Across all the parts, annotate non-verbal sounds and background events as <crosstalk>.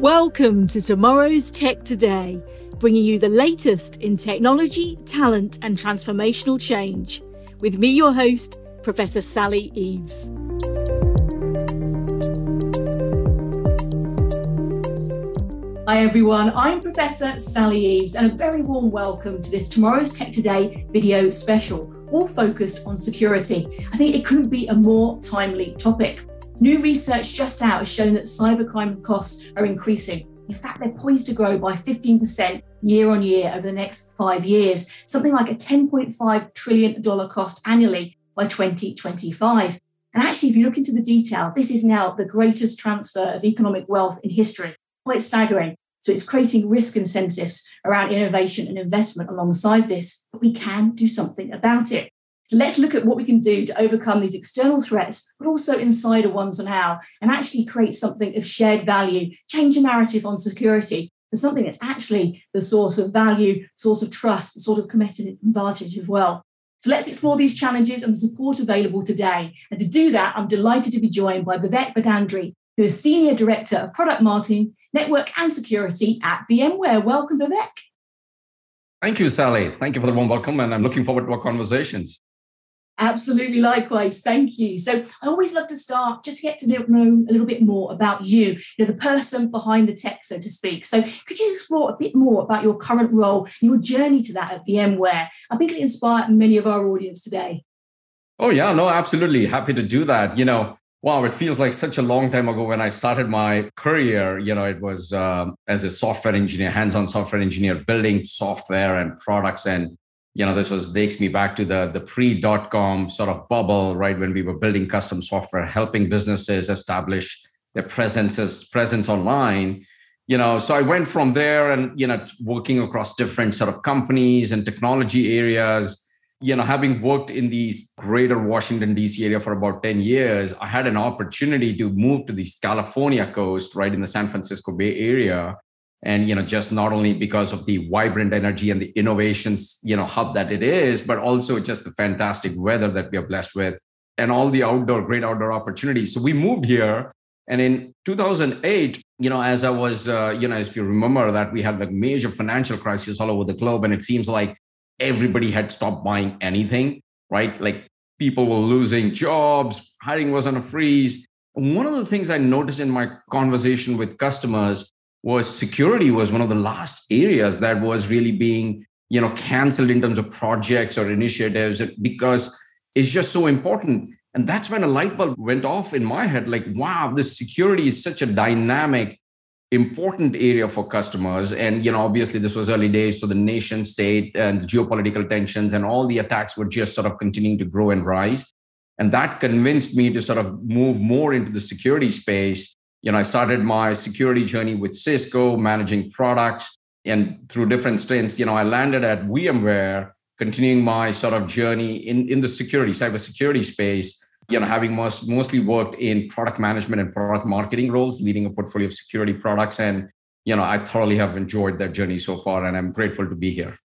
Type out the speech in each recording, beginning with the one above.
Welcome to tomorrow's Tech Today, bringing you the latest in technology, talent, and transformational change. With me, your host, Professor Sally Eaves. Hi everyone, I'm Professor Sally Eaves, and a very warm welcome to this Tomorrow's Tech Today video special, all focused on security. I think it couldn't be a more timely topic. New research just out has shown that cybercrime costs are increasing. In fact, they're poised to grow by 15% year on year over the next five years, something like a $10.5 trillion cost annually by 2025. And actually, if you look into the detail, this is now the greatest transfer of economic wealth in history. Quite staggering. So it's creating risk incentives around innovation and investment alongside this, but we can do something about it. So let's look at what we can do to overcome these external threats, but also insider ones and how, and actually create something of shared value, change the narrative on security to something that's actually the source of value, source of trust, the sort of competitive advantage as well. So let's explore these challenges and the support available today. And to do that, I'm delighted to be joined by Vivek Bhandari, who is Senior Director of Product Marketing, Network and Security at VMware. Welcome, Vivek. Thank you, Sally. Thank you for the warm welcome, and I'm looking forward to our conversations. Absolutely, likewise. Thank you. So I always love to start just to get to know a little bit more about you, you know, the person behind the tech, so to speak. So could you explore a bit more about your current role, your journey to that at VMware? I think it inspired many of our audience today. Oh yeah, no, absolutely. Happy to do that. You know, wow, it feels like such a long time ago when I started my career. You know, it was um, as a software engineer, hands-on software engineer, building software and products and you know this was takes me back to the the pre dot com sort of bubble right when we were building custom software helping businesses establish their presences presence online you know. So i went from there and you know working across different sort of companies and technology areas. You know having worked in the greater washington dc area for about 10 years i had an opportunity to move to the california coast right in the san francisco bay area and you know just not only because of the vibrant energy and the innovations you know hub that it is but also just the fantastic weather that we are blessed with and all the outdoor great outdoor opportunities. So we moved here and in 2008 you know as i was uh, you know if you remember that we had the major financial crisis all over the globe and it seems like everybody had stopped buying anything right? Like people were losing jobs hiring was on a freeze. One of the things i noticed in my conversation with customers was security was one of the last areas that was really being you know canceled in terms of projects or initiatives because it's just so important. And that's when a light bulb went off in my head like wow this security is such a dynamic important area for customers. And you know obviously this was early days so the nation state and geopolitical tensions and all the attacks were just sort of continuing to grow and rise. And that convinced me to sort of move more into the security space you know, I started my security journey with Cisco, managing products, and through different stints, you know, I landed at VMware, continuing my sort of journey in, in the security, cybersecurity space, you know, having most, mostly worked in product management and product marketing roles, leading a portfolio of security products. And, you know, I thoroughly have enjoyed that journey so far, and I'm grateful to be here.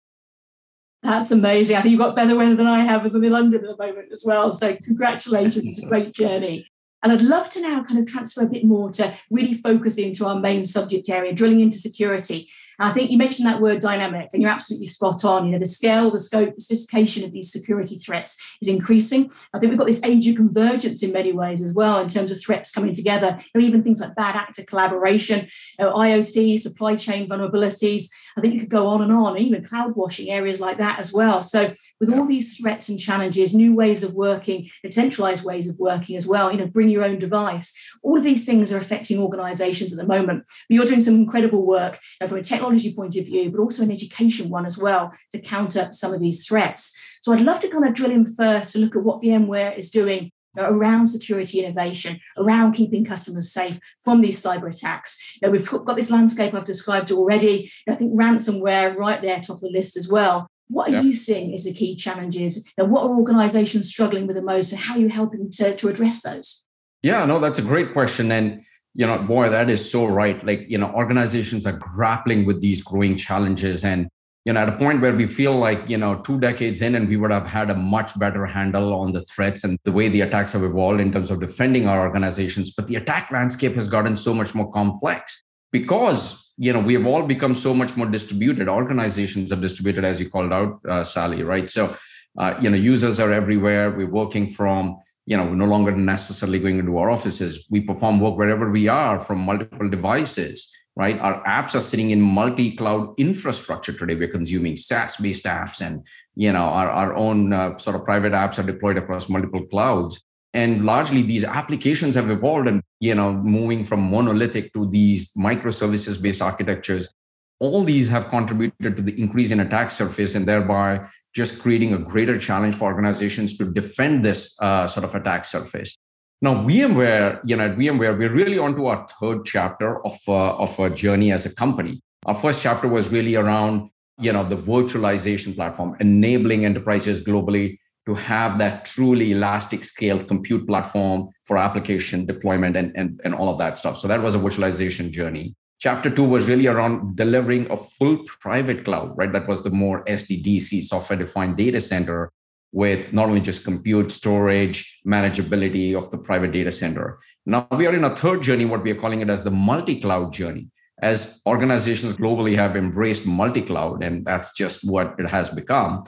That's amazing. I think you've got better weather than I have with them in London at the moment as well. So congratulations. it's a great journey. And I'd love to now kind of transfer a bit more to really focus into our main subject area, drilling into security. I think you mentioned that word dynamic, and you're absolutely spot on. You know, the scale, the scope, the sophistication of these security threats is increasing. I think we've got this age of convergence in many ways as well, in terms of threats coming together. You know, even things like bad actor collaboration, you know, IoT, supply chain vulnerabilities. I think you could go on and on, even cloud washing areas like that as well. So, with all these threats and challenges, new ways of working, decentralized ways of working as well, you know, bring your own device. All of these things are affecting organizations at the moment. But you're doing some incredible work you know, from a technology point of view, but also an education one as well to counter some of these threats. So, I'd love to kind of drill in first to look at what VMware is doing around security innovation, around keeping customers safe from these cyber attacks. You know, we've got this landscape I've described already. I think ransomware right there top of the list as well. What are yep. you seeing as the key challenges? And what are organizations struggling with the most and how are you helping to, to address those? Yeah, no, that's a great question. And you know, boy, that is so right. Like, you know, organizations are grappling with these growing challenges. And you know, at a point where we feel like, you know, two decades in and we would have had a much better handle on the threats and the way the attacks have evolved in terms of defending our organizations. But the attack landscape has gotten so much more complex. because you know we have all become so much more distributed organizations are distributed as you called out uh, sally right so uh, you know users are everywhere we're working from you know we're no longer necessarily going into our offices. We perform work wherever we are from multiple devices right? Our apps are sitting in multi-cloud infrastructure today. We're consuming saas based apps and you know our, our own uh, sort of private apps are deployed across multiple clouds. And largely these applications have evolved and you know moving from monolithic to these microservices based architectures. All these have contributed to the increase in attack surface and thereby just creating a greater challenge for organizations to defend this uh, sort of attack surface now vmware you know at vmware we're really onto our third chapter of, uh, of a journey as a company our first chapter was really around you know the virtualization platform enabling enterprises globally to have that truly elastic scale compute platform for application deployment and, and, and all of that stuff. So that was a virtualization journey. Chapter two was really around delivering a full private cloud, right? That was the more SDDC, software defined data center, with not only just compute, storage, manageability of the private data center. Now we are in a third journey, what we are calling it as the multi cloud journey. As organizations globally have embraced multi cloud, and that's just what it has become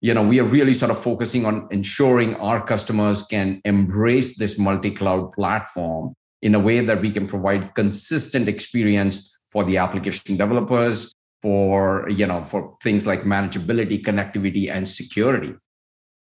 you know we are really sort of focusing on ensuring our customers can embrace this multi-cloud platform in a way that we can provide consistent experience for the application developers for you know for things like manageability connectivity and security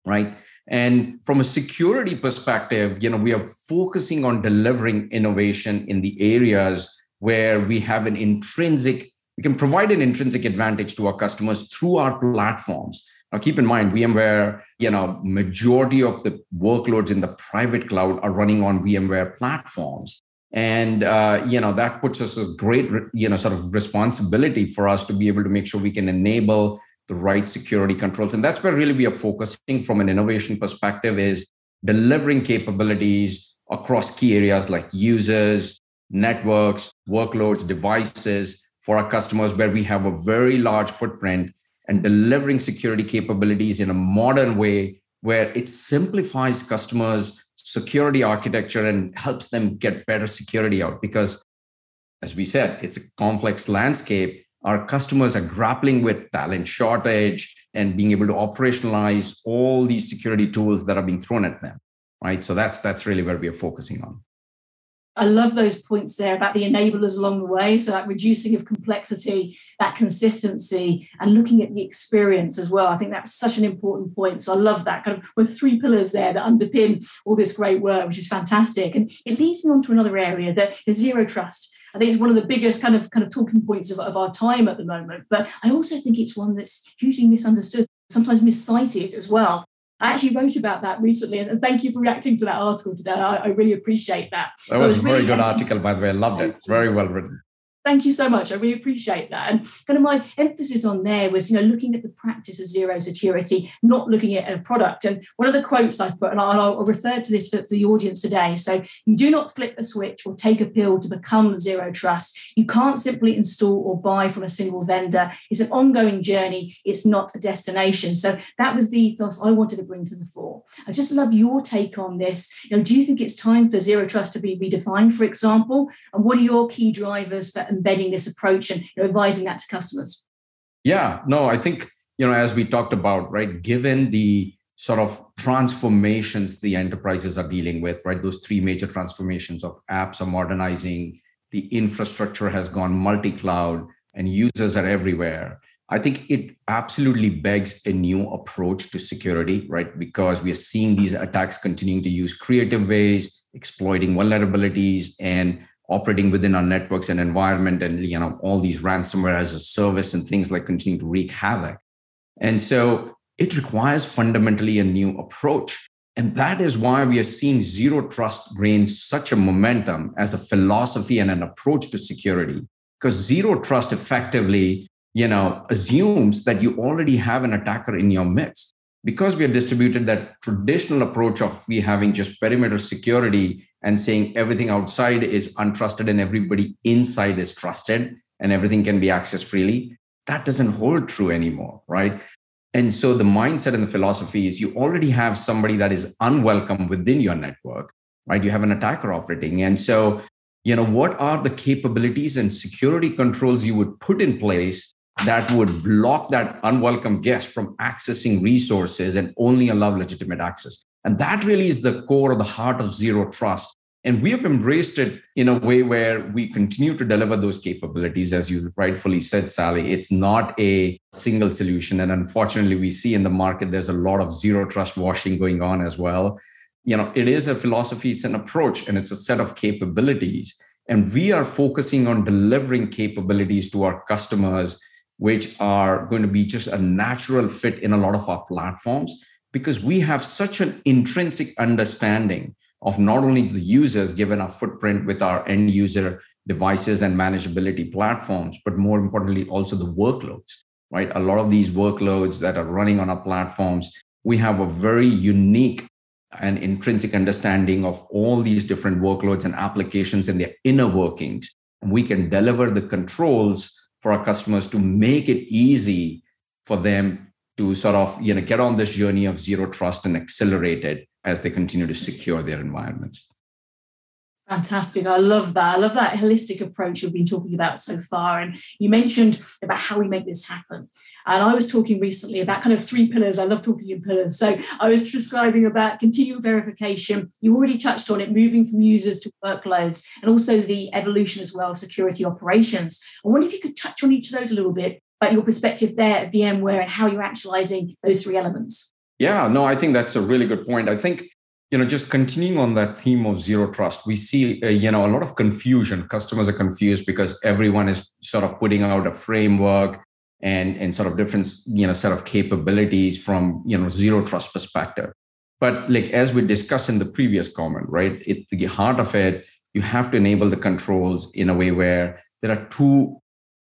right? And from a security perspective you know we are focusing on delivering innovation in the areas where we have an intrinsic we can provide an intrinsic advantage to our customers through our platforms now, keep in mind, VMware, you know, majority of the workloads in the private cloud are running on VMware platforms. And, uh, you know, that puts us a great, you know, sort of responsibility for us to be able to make sure we can enable the right security controls. And that's where really we are focusing from an innovation perspective is delivering capabilities across key areas like users, networks, workloads, devices for our customers where we have a very large footprint and delivering security capabilities in a modern way where it simplifies customers' security architecture and helps them get better security out. Because, as we said, it's a complex landscape. Our customers are grappling with talent shortage and being able to operationalize all these security tools that are being thrown at them. Right. So that's that's really where we are focusing on. I love those points there about the enablers along the way. So that reducing of complexity, that consistency, and looking at the experience as well. I think that's such an important point. So I love that kind of with three pillars there that underpin all this great work, which is fantastic. And it leads me on to another area that is zero trust. I think it's one of the biggest kind of kind of talking points of, of our time at the moment. But I also think it's one that's hugely misunderstood, sometimes miscited as well. I actually wrote about that recently, and thank you for reacting to that article today. I, I really appreciate that. That was, was a very really good article, by the way. I loved it. Very well written. Thank you so much. I really appreciate that. And kind of my emphasis on there was, you know, looking at the practice of zero security, not looking at a product. And one of the quotes I put, and I'll, refer to this for, for the audience today. So you do not flip a switch or take a pill to become zero trust. You can't simply install or buy from a single vendor. It's an ongoing journey. It's not a destination. So that was the ethos I wanted to bring to the fore. I just love your take on this. You know, do you think it's time for zero trust to be redefined, for example? And what are your key drivers for embedding this approach and you know, advising that to customers? Yeah, no, I think, you know, as we talked about, right, given the sort of transformations the enterprises are dealing with, right, those three major transformations of apps are modernizing, the infrastructure has gone multi cloud, and users are everywhere. I think it absolutely begs a new approach to security, right? Because we are seeing these attacks continuing to use creative ways, exploiting vulnerabilities, and operating within our networks and environment and you know all these ransomware as a service and things like continue to wreak havoc. And so it requires fundamentally a new approach. And that is why we are seeing zero trust gain such a momentum as a philosophy and an approach to security. Because zero trust effectively you know assumes that you already have an attacker in your midst because we are distributed that traditional approach of we having just perimeter security and saying everything outside is untrusted and everybody inside is trusted and everything can be accessed freely that doesn't hold true anymore right? And so the mindset and the philosophy is you already have somebody that is unwelcome within your network right? You have an attacker operating. And so you know, what are the capabilities and security controls you would put in place that would block that unwelcome guest from accessing resources and only allow legitimate access. And that really is the core of the heart of zero trust. And we have embraced it in a way where we continue to deliver those capabilities. As you rightfully said, Sally, it's not a single solution. And unfortunately, we see in the market there's a lot of zero trust washing going on as well. You know, it is a philosophy, it's an approach, and it's a set of capabilities. And we are focusing on delivering capabilities to our customers which are going to be just a natural fit in a lot of our platforms because we have such an intrinsic understanding of not only the users given our footprint with our end user devices and manageability platforms but more importantly also the workloads right? A lot of these workloads that are running on our platforms we have a very unique and intrinsic understanding of all these different workloads and applications and their inner workings. We can deliver the controls for our customers to make it easy for them to sort of you know get on this journey of zero trust and accelerate it as they continue to secure their environments Fantastic. I love that. I love that holistic approach you've been talking about so far. And you mentioned about how we make this happen. And I was talking recently about kind of three pillars. I love talking in pillars. So I was describing about continual verification. You already touched on it, moving from users to workloads, and also the evolution as well of security operations. I wonder if you could touch on each of those a little bit about your perspective there at VMware and how you're actualizing those three elements. Yeah, no, I think that's a really good point. I think you know just continuing on that theme of zero trust we see uh, you know a lot of confusion. Customers are confused because everyone is sort of putting out a framework and and sort of different you know set of capabilities from you know zero trust perspective. But like as we discussed in the previous comment right the heart of it you have to enable the controls in a way where there are two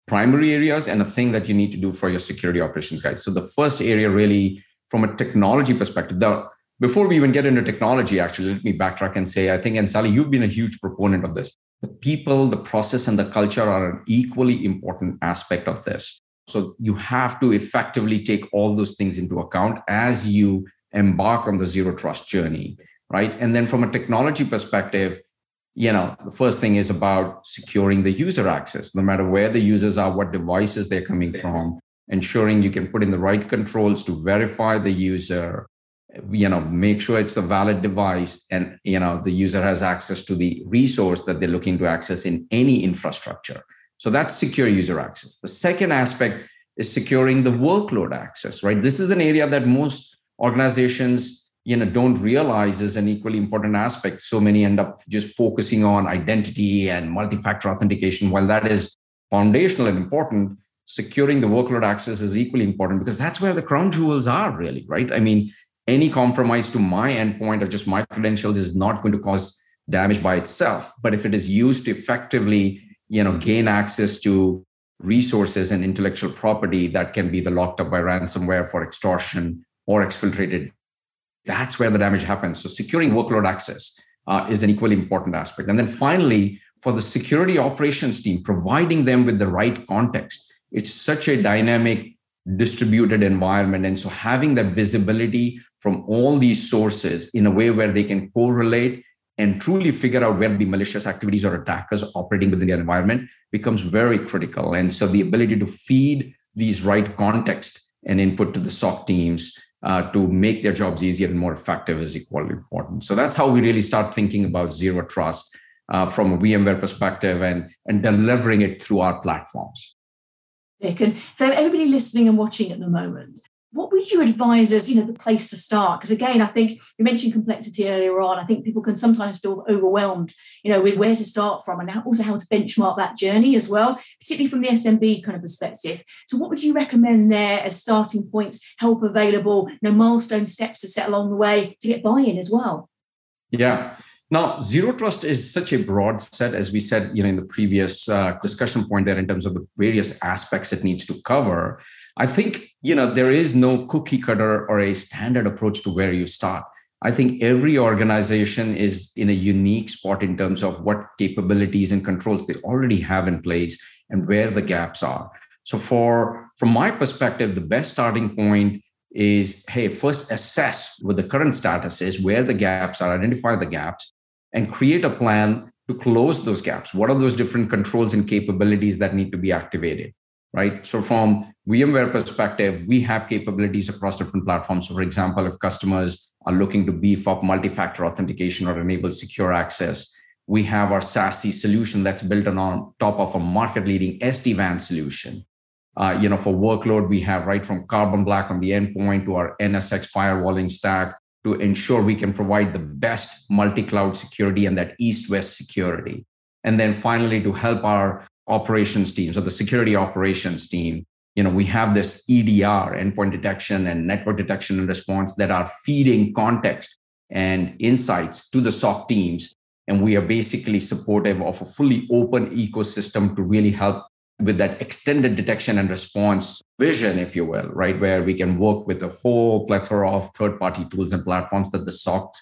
primary areas and a thing that you need to do for your security operations guys. So the first area really from a technology perspective the before we even get into technology, actually, let me backtrack and say, I think, and Sally, you've been a huge proponent of this. The people, the process, and the culture are an equally important aspect of this. So you have to effectively take all those things into account as you embark on the zero trust journey, right? And then from a technology perspective, you know, the first thing is about securing the user access, no matter where the users are, what devices they're coming from, ensuring you can put in the right controls to verify the user, you know make sure it's a valid device and you know the user has access to the resource that they're looking to access in any infrastructure. So that's secure user access. The second aspect is securing the workload access right? This is an area that most organizations you know don't realize is an equally important aspect. So many end up just focusing on identity and multi-factor authentication. While that is foundational and important securing the workload access is equally important because that's where the crown jewels are really right? I mean any compromise to my endpoint or just my credentials is not going to cause damage by itself. But if it is used to effectively you know gain access to resources and intellectual property that can be the locked up by ransomware for extortion or exfiltrated that's where the damage happens. So securing workload access uh, is an equally important aspect. And then finally for the security operations team providing them with the right context it's such a dynamic distributed environment. And so having that visibility from all these sources in a way where they can correlate and truly figure out where the malicious activities or attackers operating within the environment becomes very critical. And so the ability to feed these right context and input to the SOC teams uh, to make their jobs easier and more effective is equally important. So that's how we really start thinking about zero trust uh, from a VMware perspective and, and delivering it through our platforms. Dick, and for everybody listening and watching at the moment, what would you advise as you know the place to start? Because again i think you mentioned complexity earlier on. I think people can sometimes feel overwhelmed you know with where to start from and also how to benchmark that journey as well particularly from the smb kind of perspective. So what would you recommend there as starting points help available you know milestone steps to set along the way to get buy-in as well? Yeah now, zero trust is such a broad set, as we said, you know, in the previous uh, discussion point there, in terms of the various aspects it needs to cover. I think you know there is no cookie cutter or a standard approach to where you start. I think every organization is in a unique spot in terms of what capabilities and controls they already have in place and where the gaps are. So, for from my perspective, the best starting point is hey, first assess what the current status is, where the gaps are, identify the gaps, and create a plan to close those gaps? What are those different controls and capabilities that need to be activated? Right. So, from VMware perspective, we have capabilities across different platforms. So, for example, if customers are looking to beef up multi-factor authentication or enable secure access, we have our SASE solution that's built on top of a market-leading SD-WAN solution. Uh, you know, for workload, we have right from Carbon Black on the endpoint to our NSX firewalling stack to ensure we can provide the best multi-cloud security and that east-west security. And then finally, to help our operations team, so the security operations team, you know, we have this EDR, endpoint detection and network detection and response that are feeding context and insights to the SOC teams. And we are basically supportive of a fully open ecosystem to really help with that extended detection and response vision, if you will, right? Where we can work with a whole plethora of third party tools and platforms that the SOCs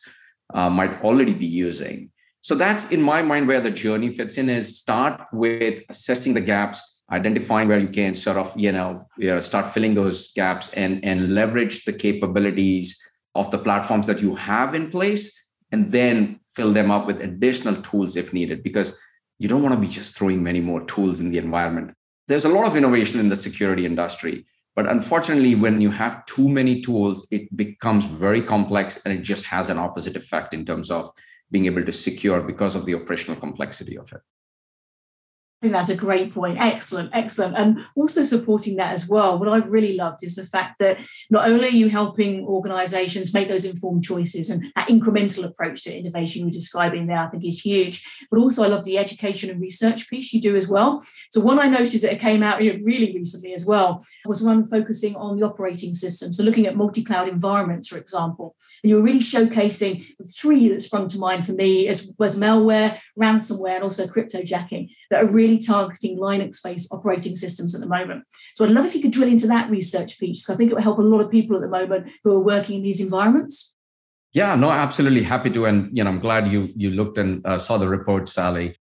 uh, might already be using. So that's in my mind where the journey fits in is start with assessing the gaps, identifying where you can sort of, you know, you know start filling those gaps and, and leverage the capabilities of the platforms that you have in place and then fill them up with additional tools if needed because you don't want to be just throwing many more tools in the environment. There's a lot of innovation in the security industry, but unfortunately, when you have too many tools, it becomes very complex and it just has an opposite effect in terms of being able to secure because of the operational complexity of it. I think that's a great point. Excellent, excellent. And also supporting that as well. What I've really loved is the fact that not only are you helping organizations make those informed choices and that incremental approach to innovation you're describing there, I think is huge. But also, I love the education and research piece you do as well. So, one I noticed that came out really recently as well was one focusing on the operating system. So, looking at multi cloud environments, for example. And you were really showcasing three that sprung to mind for me as was malware, ransomware, and also cryptojacking that are really really targeting Linux based operating systems at the moment. So I'd love if you could drill into that research piece, because I think it will help a lot of people at the moment who are working in these environments. Yeah, no, absolutely happy to, and you know, I'm glad you you looked and uh, saw the report, Sally.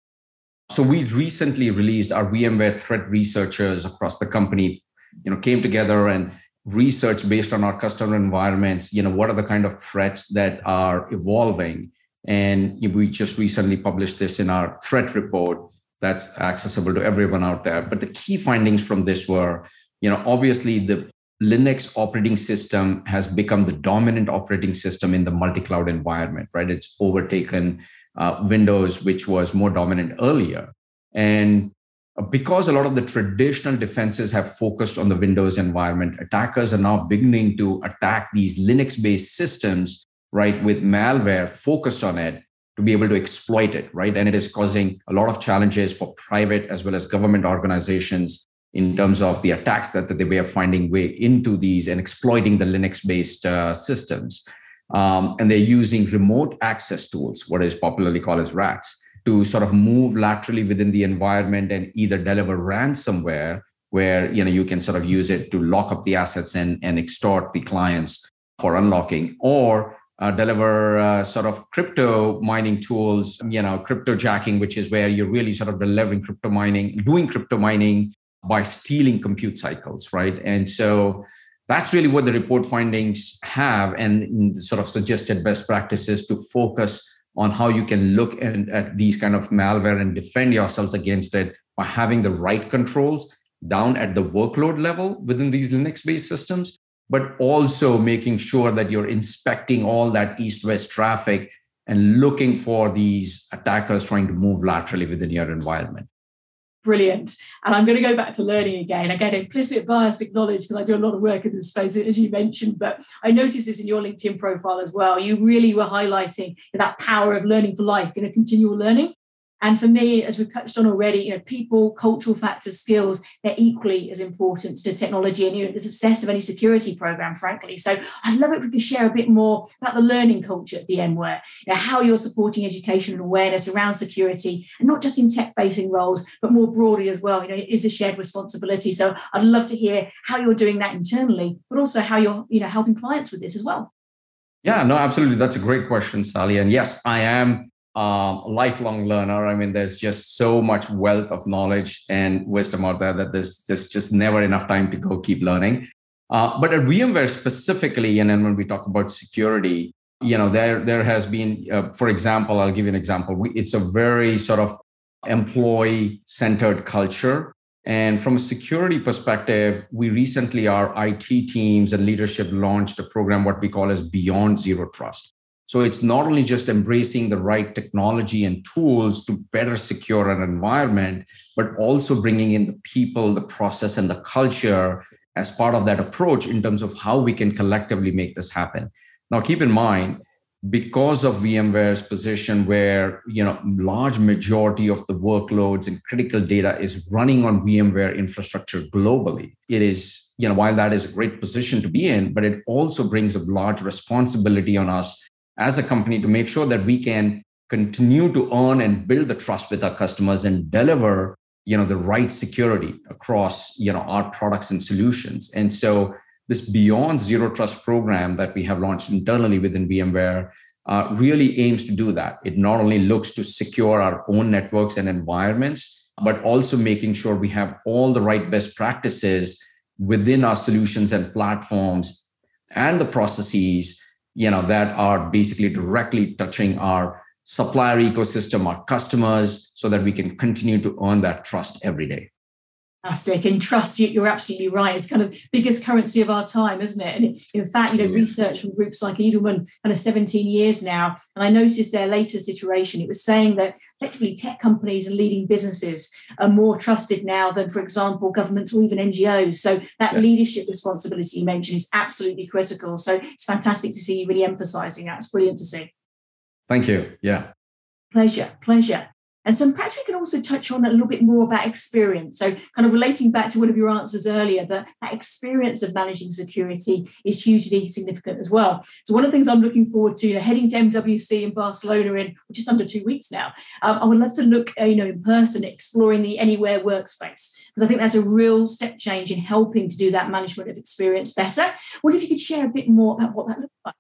So we recently released our VMware threat researchers across the company, you know, came together and research based on our customer environments. You know, what are the kind of threats that are evolving, and we just recently published this in our threat report that's accessible to everyone out there. But the key findings from this were, you know, obviously the Linux operating system has become the dominant operating system in the multi-cloud environment, right? It's overtaken uh, Windows, which was more dominant earlier. And because a lot of the traditional defenses have focused on the Windows environment, attackers are now beginning to attack these Linux based systems, right, with malware focused on it to be able to exploit it, right? And it is causing a lot of challenges for private as well as government organizations in terms of the attacks that, that they were finding way into these and exploiting the Linux-based uh, systems. Um, and they're using remote access tools, what is popularly called as RATs, to sort of move laterally within the environment and either deliver ransomware, where you know you can sort of use it to lock up the assets and, and extort the clients for unlocking, or uh, deliver uh, sort of crypto mining tools, you know, crypto jacking, which is where you're really sort of delivering crypto mining, doing crypto mining by stealing compute cycles, right? And so that's really what the report findings have and sort of suggested best practices to focus on how you can look at, at these kind of malware and defend yourselves against it by having the right controls down at the workload level within these Linux based systems but also making sure that you're inspecting all that east west traffic and looking for these attackers trying to move laterally within your environment. Brilliant. And I'm going to go back to learning again. Again, implicit bias acknowledged because I do a lot of work in this space, as you mentioned. But I noticed this in your LinkedIn profile as well. You really were highlighting that power of learning for life, you know, continual learning. And for me, as we've touched on already, you know, people, cultural factors, skills, they're equally as important to technology and you know, the success of any security program, frankly. So I'd love it if we could share a bit more about the learning culture at VMware, you know, how you're supporting education and awareness around security, and not just in tech-facing roles, but more broadly as well. You know, it is a shared responsibility. So I'd love to hear how you're doing that internally, but also how you're, you know, helping clients with this as well. Yeah, no, absolutely. That's a great question, Sally. And yes, I am um, lifelong learner. I mean, there's just so much wealth of knowledge and wisdom out there that there's, there's just never enough time to go keep learning. Uh, but at VMware specifically, and then when we talk about security, you know, there there has been, uh, for example, I'll give you an example. We, it's a very sort of employee centered culture. And from a security perspective, we recently, our IT teams and leadership launched a program, what we call as Beyond Zero Trust. So it's not only just embracing the right technology and tools to better secure an environment, but also bringing in the people, the process, and the culture as part of that approach in terms of how we can collectively make this happen. Now, keep in mind, because of VMware's position where you know large majority of the workloads and critical data is running on VMware infrastructure globally, it is you know while that is a great position to be in, but it also brings a large responsibility on us as a company to make sure that we can continue to earn and build the trust with our customers and deliver you know the right security across you know our products and solutions. And so this beyond zero trust program that we have launched internally within vmware uh, really aims to do that. It not only looks to secure our own networks and environments but also making sure we have all the right best practices within our solutions and platforms and the processes you know that are basically directly touching our supplier ecosystem our customers so that we can continue to earn that trust every day fantastic. And trust you you're absolutely right. It's kind of biggest currency of our time isn't it? And in fact you know research from groups like edelman kind of 17 years now. And i noticed their latest iteration it was saying that effectively tech companies and leading businesses are more trusted now than for example governments or even ngos so that yeah. leadership responsibility you mentioned is absolutely critical. So it's fantastic to see you really emphasizing that. It's brilliant to see. Thank you. Yeah. Pleasure. Pleasure and so perhaps we can also touch on a little bit more about experience. So, kind of relating back to one of your answers earlier, that that experience of managing security is hugely significant as well. So, one of the things I'm looking forward to, you know, heading to MWC in Barcelona in just under two weeks now, um, I would love to look, uh, you know, in person, exploring the Anywhere workspace because I think that's a real step change in helping to do that management of experience better. What if you could share a bit more about what that looks like?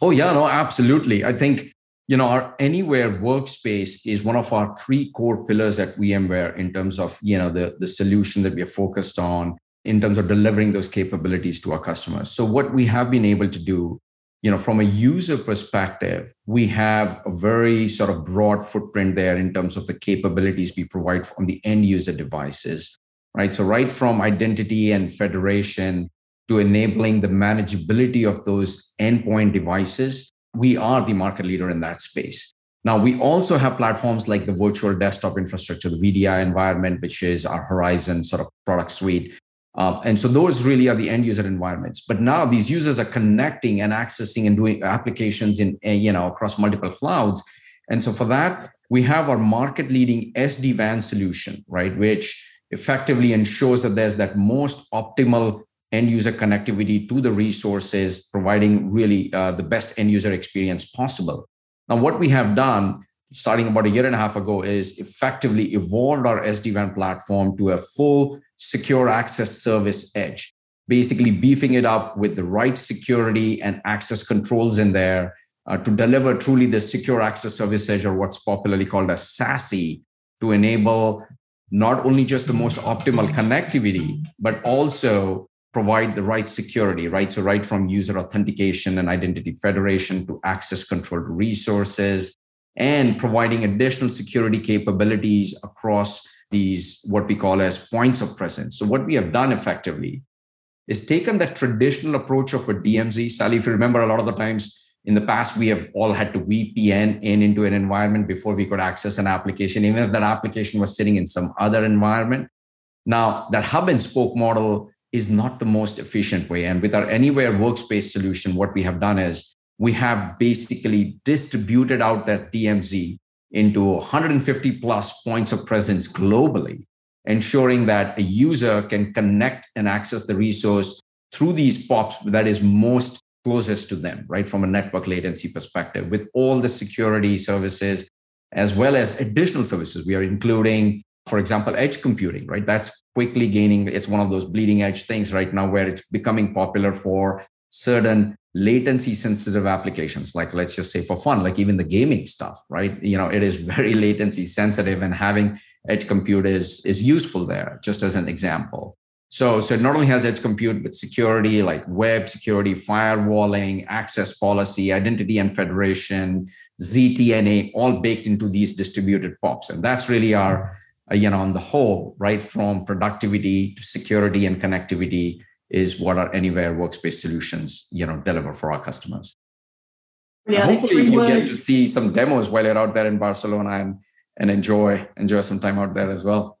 Oh yeah, no, absolutely. I think you know our anywhere workspace is one of our three core pillars at vmware in terms of you know the, the solution that we are focused on in terms of delivering those capabilities to our customers. So what we have been able to do you know from a user perspective we have a very sort of broad footprint there in terms of the capabilities we provide on the end user devices right? So right from identity and federation to enabling the manageability of those endpoint devices we are the market leader in that space. Now, we also have platforms like the virtual desktop infrastructure, the VDI environment, which is our Horizon sort of product suite. Uh, and so those really are the end user environments. But now these users are connecting and accessing and doing applications in, eh, you know, across multiple clouds. And so for that, we have our market leading SD-WAN solution, right, which effectively ensures that there's that most optimal end user connectivity to the resources, providing really uh, the best end user experience possible. Now, what we have done starting about a year and a half ago is effectively evolved our SD-WAN platform to a full secure access service edge, basically beefing it up with the right security and access controls in there uh, to deliver truly the secure access service edge or what's popularly called a SASE to enable not only just the most optimal connectivity, but also provide the right security, right? So, right from user authentication and identity federation to access controlled resources and providing additional security capabilities across these, what we call as points of presence. So, what we have done effectively is taken the traditional approach of a DMZ. Sally, if you remember, a lot of the times in the past, we have all had to VPN in into an environment before we could access an application, even if that application was sitting in some other environment. Now, that hub and spoke model is not the most efficient way. And with our Anywhere workspace solution, what we have done is we have basically distributed out that DMZ into 150 plus points of presence globally, ensuring that a user can connect and access the resource through these POPs that is most closest to them, right? From a network latency perspective, with all the security services as well as additional services. We are including for example, edge computing, right? That's quickly gaining, it's one of those bleeding edge things right now where it's becoming popular for certain latency sensitive applications, like let's just say for fun, like even the gaming stuff, right? You know, it is <laughs> very latency sensitive and having edge compute is, is useful there, just as an example. So, so it not only has edge compute, but security like web security, firewalling, access policy, identity and federation, ZTNA, all baked into these distributed POPs. And that's really our, Uh, you know, on the whole, right from productivity to security and connectivity is what our anywhere workspace solutions, you know, deliver for our customers. Yeah, hopefully you words. get to see some demos while you're out there in Barcelona and, and enjoy enjoy some time out there as well.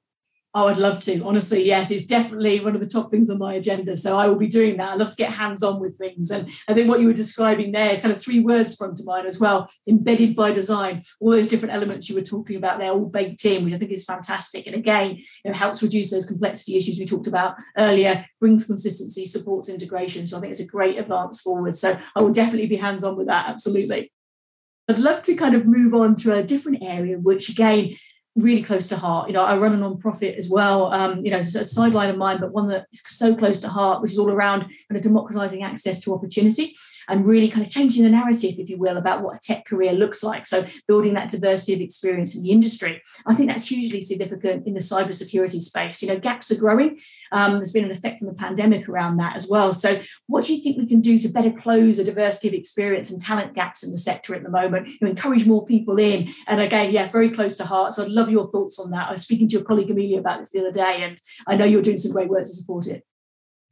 I would love to. Honestly, yes, it's definitely one of the top things on my agenda. So I will be doing that. I love to get hands on with things. And I think what you were describing there is kind of three words sprung to mind as well embedded by design. All those different elements you were talking about there, all baked in, which I think is fantastic. And again, it helps reduce those complexity issues we talked about earlier, brings consistency, supports integration. So I think it's a great advance forward. So I will definitely be hands on with that. Absolutely. I'd love to kind of move on to a different area, which again, really close to heart. You know, I run a non-profit as well. Um, you know, it's a sideline of mine, but one that is so close to heart, which is all around kind of democratizing access to opportunity and really kind of changing the narrative, if you will, about what a tech career looks like. So building that diversity of experience in the industry. I think that's hugely significant in the cybersecurity space. You know, gaps are growing. Um, there's been an effect from the pandemic around that as well. So what do you think we can do to better close a diversity of experience and talent gaps in the sector at the moment? Know, encourage more people in. And again, yeah, very close to heart. So I'd love your thoughts on that. I was speaking to your colleague Amelia about this the other day, and I know you're doing some great work to support it.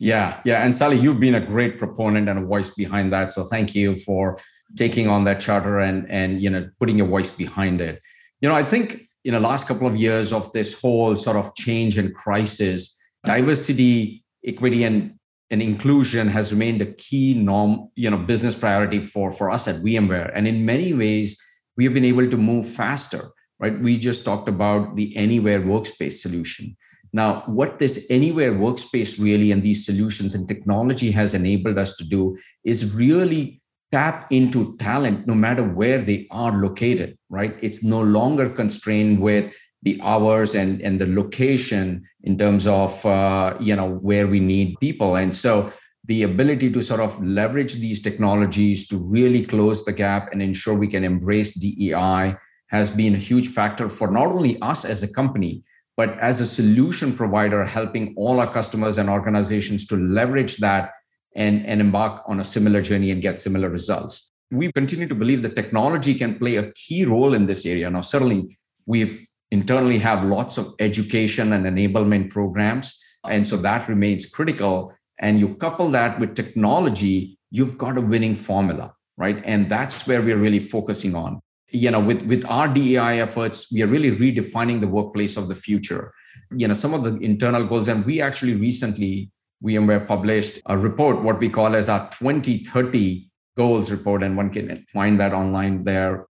Yeah, yeah. And Sally, you've been a great proponent and a voice behind that. So thank you for taking on that charter and and you know putting your voice behind it. You know, I think in the last couple of years of this whole sort of change and crisis, diversity, equity, and and inclusion has remained a key norm, you know, business priority for for us at VMware. And in many ways, we have been able to move faster. Right? We just talked about the anywhere workspace solution now, what this anywhere workspace really and these solutions and technology has enabled us to do is really tap into talent no matter where they are located, right? It's no longer constrained with the hours and, and the location in terms of uh, you know where we need people. And so the ability to sort of leverage these technologies to really close the gap and ensure we can embrace DEI has been a huge factor for not only us as a company, but as a solution provider, helping all our customers and organizations to leverage that and, and embark on a similar journey and get similar results. We continue to believe that technology can play a key role in this area. Now, certainly, we've internally have lots of education and enablement programs. And so that remains critical. And you couple that with technology, you've got a winning formula, right? And that's where we're really focusing on you know with with our dei efforts we are really redefining the workplace of the future. You know some of the internal goals and we actually recently vmware published a report what we call as our 2030 goals report and one can find that online there.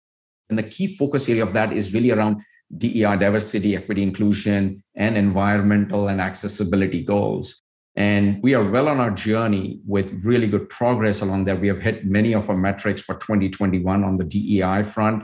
And the key focus area of that is really around dei diversity equity inclusion and environmental and accessibility goals. And we are well on our journey with really good progress along there. We have hit many of our metrics for 2021 on the DEI front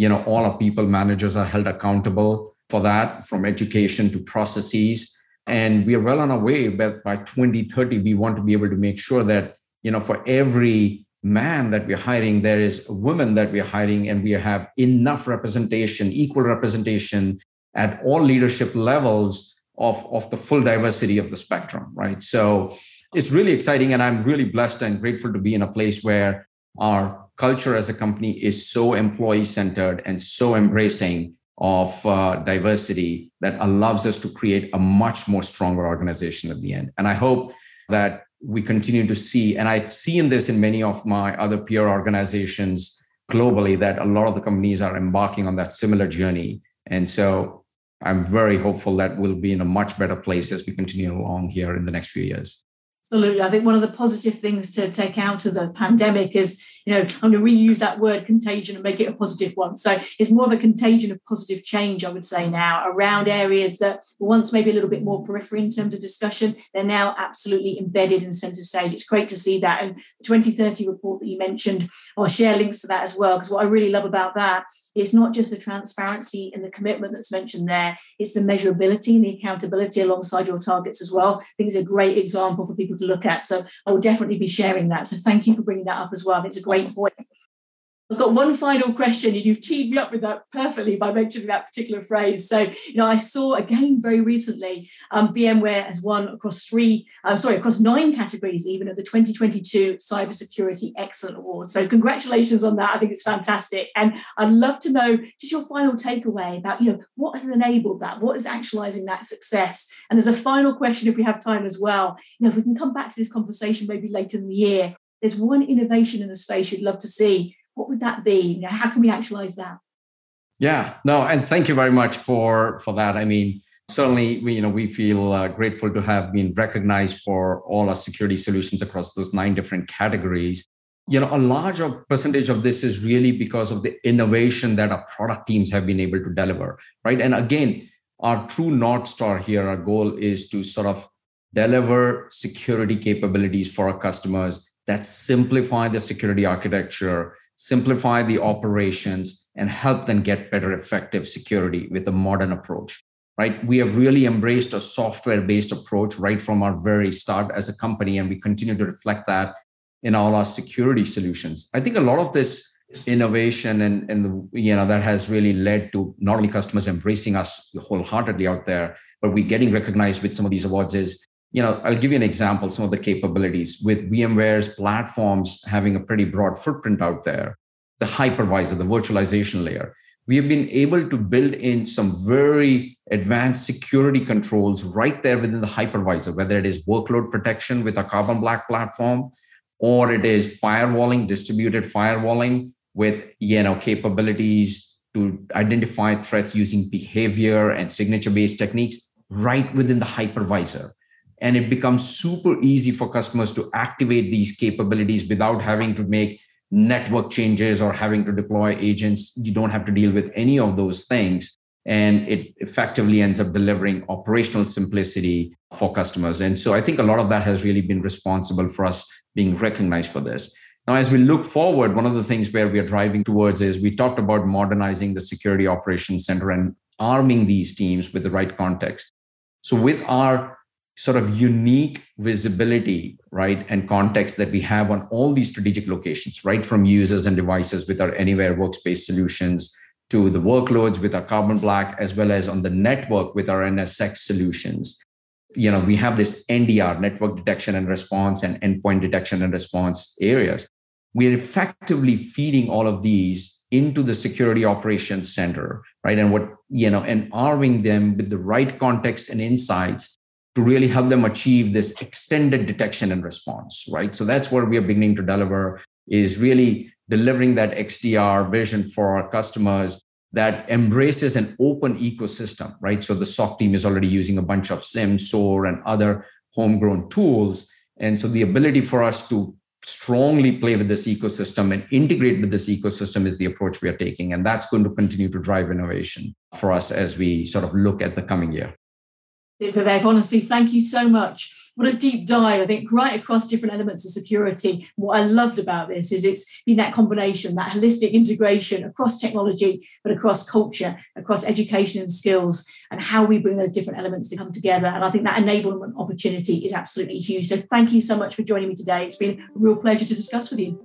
you know all our people managers are held accountable for that from education to processes. And we are well on our way but by 2030 we want to be able to make sure that you know for every man that we're hiring there is a woman that we're hiring and we have enough representation equal representation at all leadership levels of, of the full diversity of the spectrum right? So it's really exciting and i'm really blessed and grateful to be in a place where our culture as a company is so employee centered and so embracing of uh, diversity that allows us to create a much more stronger organization at the end. And I hope that we continue to see, and I've seen this in many of my other peer organizations globally, that a lot of the companies are embarking on that similar journey. And so I'm very hopeful that we'll be in a much better place as we continue along here in the next few years. Absolutely. I think one of the positive things to take out of the pandemic is you know, I'm going to reuse that word contagion and make it a positive one. So it's more of a contagion of positive change, I would say now, around areas that once maybe a little bit more periphery in terms of discussion. They're now absolutely embedded in centre stage. It's great to see that. And the 2030 report that you mentioned, I'll share links to that as well, because what I really love about that is not just the transparency and the commitment that's mentioned there, it's the measurability and the accountability alongside your targets as well. I think it's a great example for people to look at. So I will definitely be sharing that. So thank you for bringing that up as well. It's a great point. I've got one final question, and you've teed me up with that perfectly by mentioning that particular phrase. So, you know, I saw again very recently um, VMware has won across three, I'm um, sorry, across nine categories, even at the 2022 Cybersecurity Excellent Award. So, congratulations on that. I think it's fantastic. And I'd love to know just your final takeaway about, you know, what has enabled that? What is actualizing that success? And as a final question, if we have time as well, you know, if we can come back to this conversation maybe later in the year, there's one innovation in the space you'd love to see what would that be? How can we actualize that? Yeah, no, and thank you very much for for that. I mean, certainly, we you know we feel uh, grateful to have been recognized for all our security solutions across those nine different categories. You know, a larger percentage of this is really because of the innovation that our product teams have been able to deliver, right? And again, our true north star here, our goal is to sort of deliver security capabilities for our customers that simplify the security architecture simplify the operations, and help them get better effective security with a modern approach. Right? We have really embraced a software based approach right from our very start as a company, and we continue to reflect that in all our security solutions. I think a lot of this innovation and, and the, you know that has really led to not only customers embracing us wholeheartedly out there, but we getting recognized with some of these awards is you know, I'll give you an example, some of the capabilities with VMware's platforms having a pretty broad footprint out there, the hypervisor, the virtualization layer. We have been able to build in some very advanced security controls right there within the hypervisor, whether it is workload protection with a Carbon Black platform, or it is firewalling, distributed firewalling with you know capabilities to identify threats using behavior and signature-based techniques right within the hypervisor and it becomes super easy for customers to activate these capabilities without having to make network changes or having to deploy agents. You don't have to deal with any of those things. And it effectively ends up delivering operational simplicity for customers. And so i think a lot of that has really been responsible for us being recognized for this. Now as we look forward one of the things where we are driving towards is we talked about modernizing the security operations center and arming these teams with the right context. So with our sort of unique visibility, right, and context that we have on all these strategic locations, right, from users and devices with our anywhere workspace solutions to the workloads with our Carbon Black, as well as on the network with our NSX solutions. You know, we have this NDR, network detection and response, and endpoint detection and response areas. We're effectively feeding all of these into the security operations center, right? And what, you know, and arming them with the right context and insights to really help them achieve this extended detection and response, right? So that's what we are beginning to deliver is really delivering that XDR vision for our customers that embraces an open ecosystem, right? So the SOC team is already using a bunch of SIEM, SOAR, and other homegrown tools. And so the ability for us to strongly play with this ecosystem and integrate with this ecosystem is the approach we are taking. And that's going to continue to drive innovation for us as we sort of look at the coming year. Vivek, honestly, thank you so much. What a deep dive, I think, right across different elements of security. What I loved about this is it's been that combination, that holistic integration across technology, but across culture, across education and skills, and how we bring those different elements to come together. And I think that enablement opportunity is absolutely huge. So thank you so much for joining me today. It's been a real pleasure to discuss with you.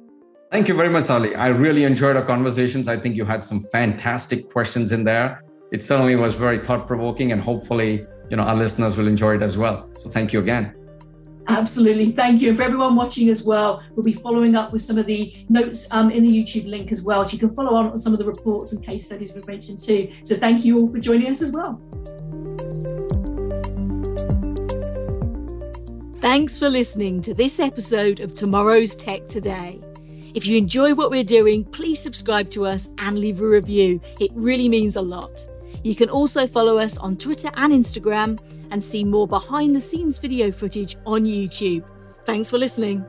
Thank you very much, Ali. I really enjoyed our conversations. I think you had some fantastic questions in there. It certainly was very thought provoking and hopefully you know our listeners will enjoy it as well so thank you again Absolutely. Thank you. And for everyone watching as well, we'll be following up with some of the notes um, in the YouTube link as well. So you can follow on some of the reports and case studies we've mentioned too. So thank you all for joining us as well. Thanks for listening to this episode of Tomorrow's Tech Today. If you enjoy what we're doing, please subscribe to us and leave a review. It really means a lot. You can also follow us on Twitter and Instagram and see more behind the scenes video footage on YouTube. Thanks for listening.